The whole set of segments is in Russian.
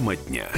Тема дня.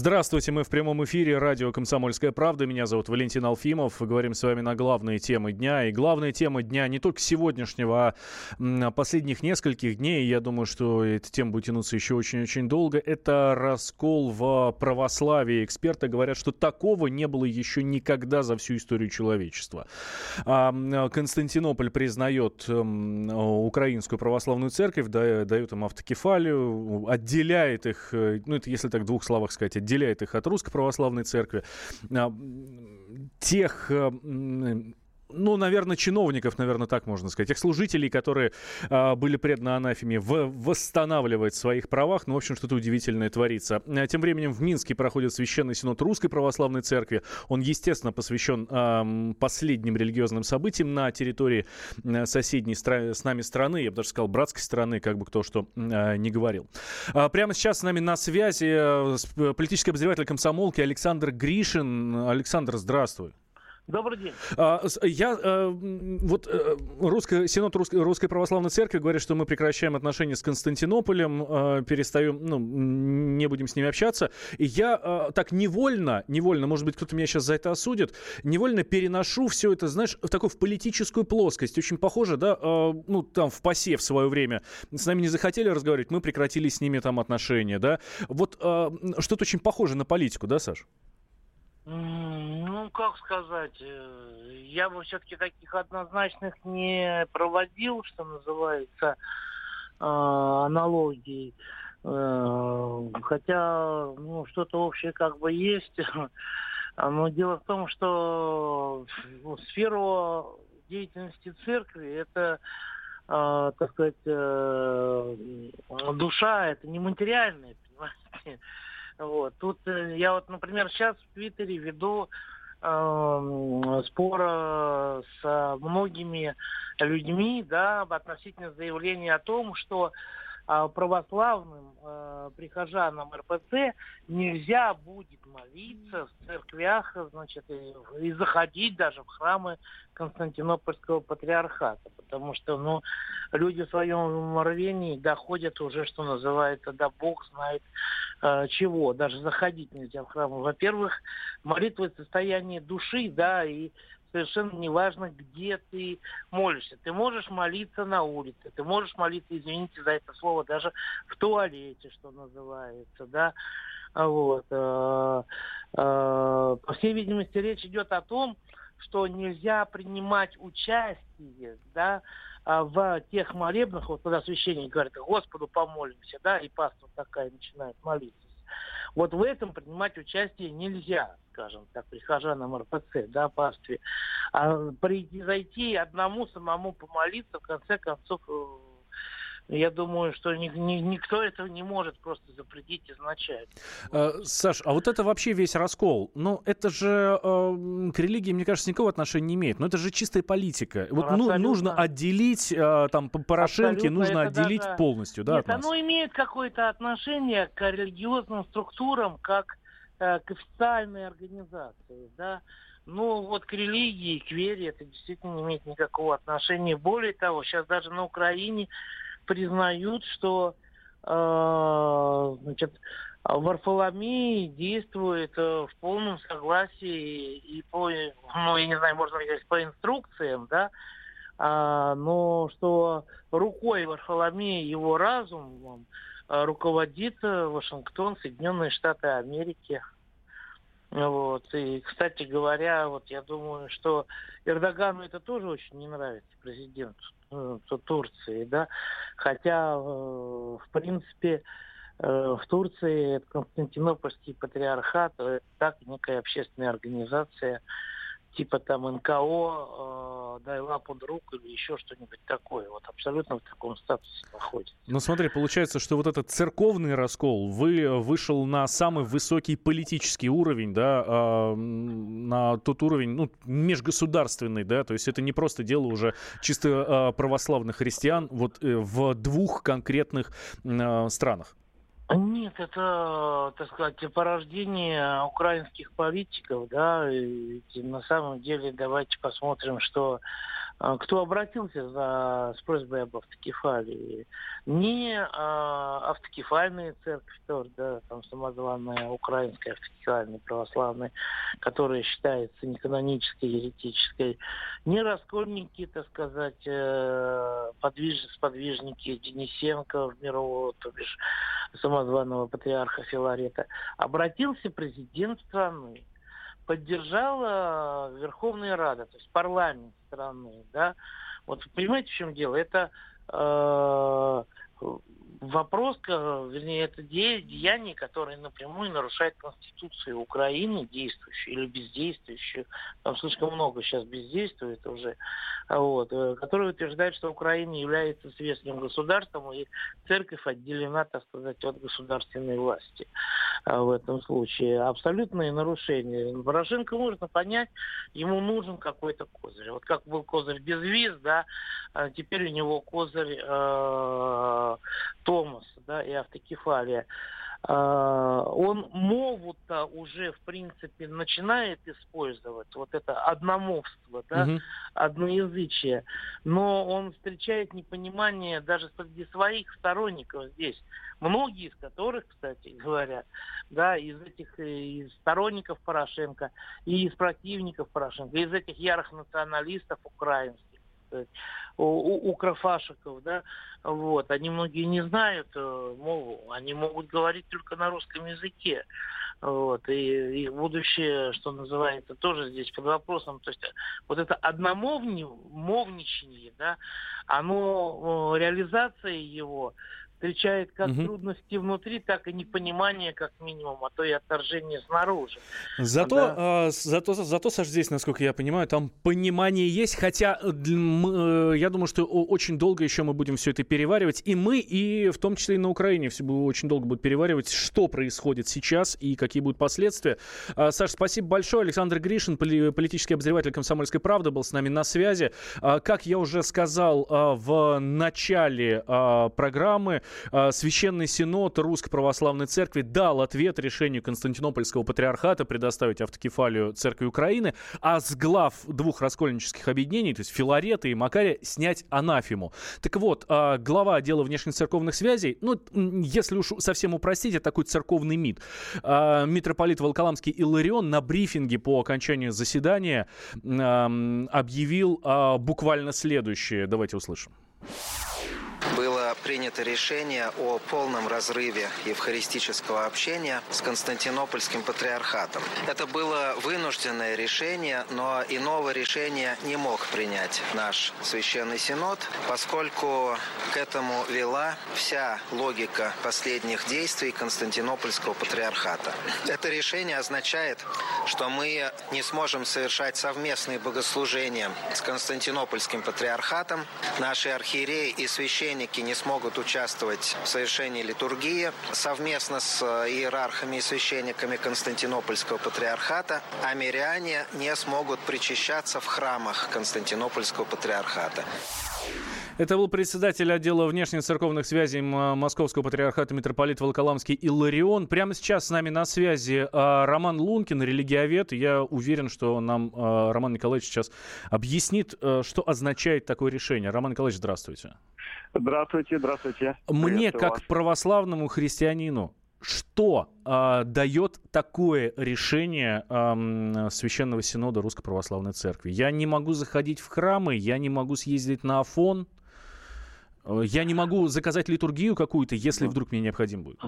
Здравствуйте, мы в прямом эфире радио «Комсомольская правда». Меня зовут Валентин Алфимов. Говорим с вами на главные темы дня. И главная тема дня не только сегодняшнего, а последних нескольких дней. Я думаю, что эта тема будет тянуться еще очень-очень долго. Это раскол в православии. Эксперты говорят, что такого не было еще никогда за всю историю человечества. А, Константинополь признает украинскую православную церковь, дает им автокефалию, отделяет их, э, ну это если так в двух словах сказать, отделяет их от русской православной церкви. А, тех э, ну, наверное, чиновников, наверное, так можно сказать, тех служителей, которые э, были преданы анафеме, в, восстанавливать в своих правах. Ну, в общем, что-то удивительное творится. А тем временем в Минске проходит священный синод Русской Православной Церкви. Он, естественно, посвящен э, последним религиозным событиям на территории э, соседней стра- с нами страны, я бы даже сказал, братской страны, как бы кто что э, не говорил. А прямо сейчас с нами на связи э, политический обозреватель комсомолки Александр Гришин. Александр, здравствуй. Добрый день. А, я э, вот э, русская, Синод русской, русской Православной Церкви говорит, что мы прекращаем отношения с Константинополем, э, перестаем, ну, не будем с ними общаться. И я так невольно, невольно, может быть, кто-то меня сейчас за это осудит, невольно переношу все это, знаешь, в такую в политическую плоскость. Очень похоже, да, ну, там в ПАСЕ в свое время с нами не захотели разговаривать, мы прекратили с ними там отношения, да. Вот что-то очень похоже на политику, да, Саш? Ну, как сказать, э, я бы все-таки таких однозначных не проводил, что называется, э, аналогии. Э, хотя, ну, что-то общее как бы есть. Но дело в том, что ну, сферу деятельности церкви это так сказать, душа, это не материальное, понимаете, вот. Тут э, я вот, например, сейчас в Твиттере веду э, спор с многими людьми, да, относительно заявления о том, что православным э, прихожанам РПЦ нельзя будет молиться в церквях, значит, и, и заходить даже в храмы Константинопольского патриархата, потому что, ну, люди в своем рвении доходят уже, что называется, да Бог знает э, чего, даже заходить нельзя в храм. Во-первых, молитва – это состояние души, да, и совершенно неважно, где ты молишься. Ты можешь молиться на улице, ты можешь молиться, извините за это слово, даже в туалете, что называется, да. Вот. Э, э, по всей видимости, речь идет о том, что нельзя принимать участие, да, а в тех молебнах, вот когда священник говорит, Господу помолимся, да, и пастор такая начинает молиться. Вот в этом принимать участие нельзя, скажем так, прихожанам РПЦ, да, пастве. А прийти, зайти одному самому помолиться, в конце концов, э, я думаю, что ни, ни, никто этого не может просто запретить изначально. Э, Саш, а вот это вообще весь раскол. Ну, это же э, к религии, мне кажется, никакого отношения не имеет. Но это же чистая политика. Вот ну, нужно отделить э, там Порошенко, нужно отделить даже... полностью, да? Нет, оно имеет какое-то отношение к религиозным структурам, как э, к официальной организации, да. Ну, вот к религии, к вере это действительно не имеет никакого отношения. Более того, сейчас даже на Украине признают, что э, значит, Варфоломей действует э, в полном согласии и по, ну, я не знаю, можно сказать, по инструкциям, да, а, но что рукой Варфоломея его разумом э, руководит Вашингтон, Соединенные Штаты Америки. Вот. И, кстати говоря, вот я думаю, что Эрдогану это тоже очень не нравится, президенту э, Турции, да. Хотя, э, в принципе, э, в Турции Константинопольский патриархат, так некая общественная организация, типа там НКО, дай лапу друг или еще что-нибудь такое. Вот абсолютно в таком статусе находится. Ну смотри, получается, что вот этот церковный раскол вы, вышел на самый высокий политический уровень, да, э, на тот уровень, ну, межгосударственный, да, то есть это не просто дело уже чисто э, православных христиан вот э, в двух конкретных э, странах. Нет, это, так сказать, порождение украинских политиков, да, и на самом деле давайте посмотрим, что кто обратился за, с просьбой об автокефалии. Не а, автокефальная церковь тоже, да, там самозваная украинская автокефальная православная, которая считается неканонической, еретической, не раскольники, так сказать, э, подвиж, сподвижники Денисенко мирового, то бишь самозваного патриарха Филарета, обратился президент страны поддержала Верховная Рада, то есть парламент страны, да. Вот понимаете, в чем дело? Это э, вопрос, вернее, это деяние, которое напрямую нарушает Конституцию Украины, действующую или бездействующую, там слишком много сейчас бездействует уже, вот, э, который утверждает, что Украина является светским государством, и церковь отделена, так сказать, от государственной власти а, в этом случае. Абсолютные нарушения. Порошенко можно понять, ему нужен какой-то козырь. Вот как был козырь без виз, да, а теперь у него козырь э, Томас, да, и автокефалия. Uh, он мову-то уже, в принципе, начинает использовать, вот это одномовство, да, uh-huh. одноязычие, но он встречает непонимание даже среди своих сторонников здесь, многие из которых, кстати говоря, да, из этих из сторонников Порошенко и из противников Порошенко, из этих ярых националистов украинских, сказать, у, у крофашиков, да, вот, они многие не знают э, мову, они могут говорить только на русском языке, вот, и их будущее, что называется, тоже здесь под вопросом, то есть вот это одномовничание, да, оно, реализация его, встречает как угу. трудности внутри, так и непонимание, как минимум, а то и отторжение снаружи. Зато, да. э, зато, зато, Саш, здесь, насколько я понимаю, там понимание есть, хотя э, э, я думаю, что очень долго еще мы будем все это переваривать, и мы, и в том числе и на Украине все очень долго будут переваривать, что происходит сейчас и какие будут последствия. Э, Саш, спасибо большое. Александр Гришин, политический обозреватель «Комсомольской правды», был с нами на связи. Э, как я уже сказал э, в начале э, программы, Священный Синод Русской Православной Церкви дал ответ решению Константинопольского Патриархата предоставить автокефалию Церкви Украины, а с глав двух раскольнических объединений, то есть Филарета и Макария, снять анафему. Так вот, а, глава отдела внешних церковных связей, ну, если уж совсем упростить, это такой церковный МИД, а, митрополит Волколамский Иларион на брифинге по окончанию заседания объявил буквально следующее. Давайте услышим принято решение о полном разрыве евхаристического общения с Константинопольским патриархатом. Это было вынужденное решение, но иного решения не мог принять наш Священный Синод, поскольку к этому вела вся логика последних действий Константинопольского патриархата. Это решение означает, что мы не сможем совершать совместные богослужения с Константинопольским патриархатом, наши архиереи и священники не смогут могут участвовать в совершении литургии совместно с э, иерархами и священниками Константинопольского патриархата, а миряне не смогут причащаться в храмах Константинопольского патриархата. Это был председатель отдела внешних церковных связей Московского патриархата митрополит Волоколамский Илларион. Прямо сейчас с нами на связи а, Роман Лункин, религиовед. Я уверен, что нам а, Роман Николаевич сейчас объяснит, а, что означает такое решение. Роман Николаевич, здравствуйте. Здравствуйте, здравствуйте. Мне, как вас. православному христианину, что э, дает такое решение э, Священного Синода Русской Православной Церкви? Я не могу заходить в храмы, я не могу съездить на Афон, Э, я не могу заказать литургию какую-то, если вдруг мне необходим будет.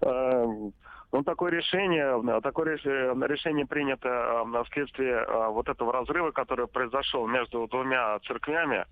Эм, ну, такое решение, такое решение принято э, вследствие э, вот этого разрыва, который произошел между двумя церквями.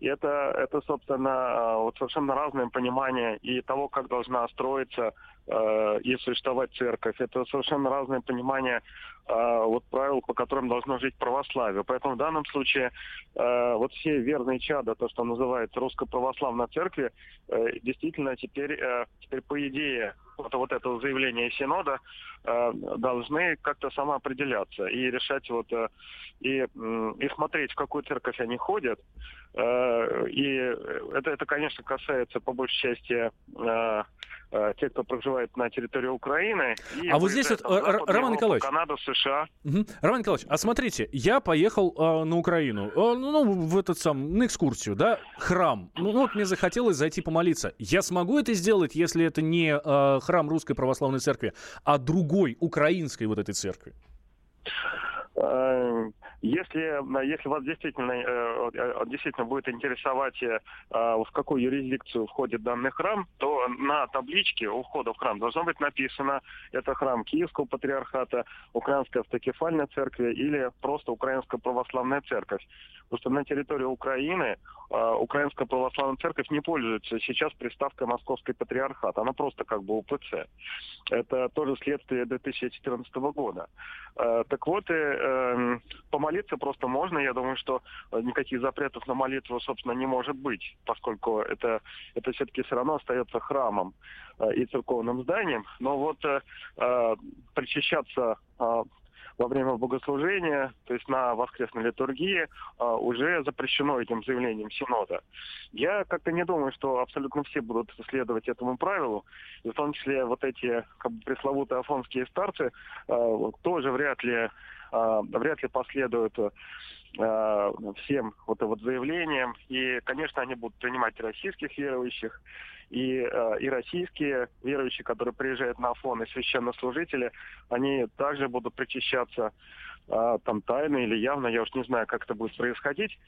И это, это собственно, вот совершенно разное понимание и того, как должна строиться и существовать церковь. Это совершенно разное понимание вот правил, по которым должно жить православие. Поэтому в данном случае э, вот все верные чада, то, что называется Русской Православной Церкви, э, действительно теперь, э, теперь по идее вот, вот этого заявления Синода э, должны как-то самоопределяться и решать вот и, и смотреть, в какую церковь они ходят, и это, это, конечно, касается по большей части э, э, тех, кто проживает на территории Украины. а вот здесь вот, Запад, Роман Николаевич. Канада, США. Угу. Роман Николаевич, а смотрите, я поехал э, на Украину, э, ну, в этот сам, на экскурсию, да, храм. Ну, вот мне захотелось зайти помолиться. Я смогу это сделать, если это не э, храм Русской Православной Церкви, а другой, украинской вот этой церкви? Если, если вас действительно, э, э, действительно будет интересовать, э, в какую юрисдикцию входит данный храм, то на табличке у входа в храм должно быть написано, это храм Киевского патриархата, Украинская автокефальная церковь или просто Украинская православная церковь. Потому что на территории Украины Украинская православная церковь не пользуется сейчас приставкой Московский патриархат. Она просто как бы УПЦ. Это тоже следствие 2014 года. Так вот, эм, помолиться молиться просто можно. Я думаю, что э, никаких запретов на молитву, собственно, не может быть, поскольку это, это все-таки все равно остается храмом э, и церковным зданием. Но вот э, э причащаться э, во время богослужения, то есть на воскресной литургии, уже запрещено этим заявлением Синода. Я как-то не думаю, что абсолютно все будут следовать этому правилу, в том числе вот эти как бы, пресловутые афонские старцы тоже вряд ли а, вряд ли последуют а, всем вот, вот заявлениям. И, конечно, они будут принимать российских верующих, и, а, и российские верующие, которые приезжают на Афон, и священнослужители, они также будут причащаться там тайно или явно, я уж не знаю, как это будет происходить.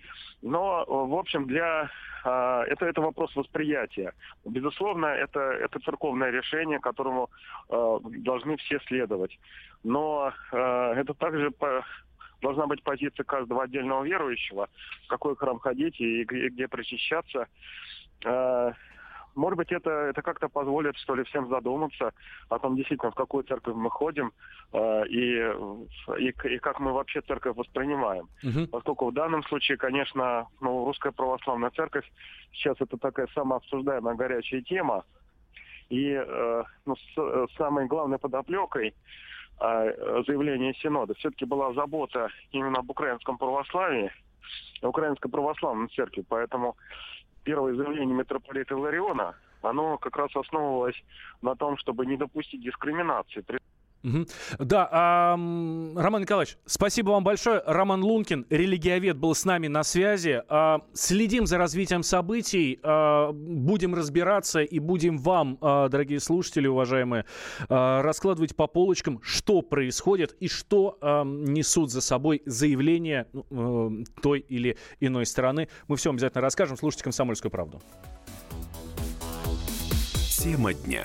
Но, в общем, для это, это вопрос восприятия. Безусловно, это, это церковное решение, которому должны все следовать но э, это также должна быть позиция каждого отдельного верующего, в какой храм ходить и, и где причащаться. Э, может быть, это, это как-то позволит, что ли, всем задуматься о том, действительно, в какую церковь мы ходим э, и, и, и как мы вообще церковь воспринимаем. Угу. Поскольку в данном случае, конечно, ну, русская православная церковь сейчас это такая самая обсуждаемая горячая тема. И э, ну, с, э, самой главной подоплекой а, заявление Синода. Все-таки была забота именно об украинском православии, украинской православной церкви. Поэтому первое заявление митрополита Илариона, оно как раз основывалось на том, чтобы не допустить дискриминации Да, а, Роман Николаевич, спасибо вам большое. Роман Лункин, религиовед, был с нами на связи. А, следим за развитием событий, а, будем разбираться и будем вам, а, дорогие слушатели, уважаемые, а, раскладывать по полочкам, что происходит и что а, несут за собой заявления а, той или иной стороны. Мы все обязательно расскажем. Слушайте «Комсомольскую правду». Тема дня.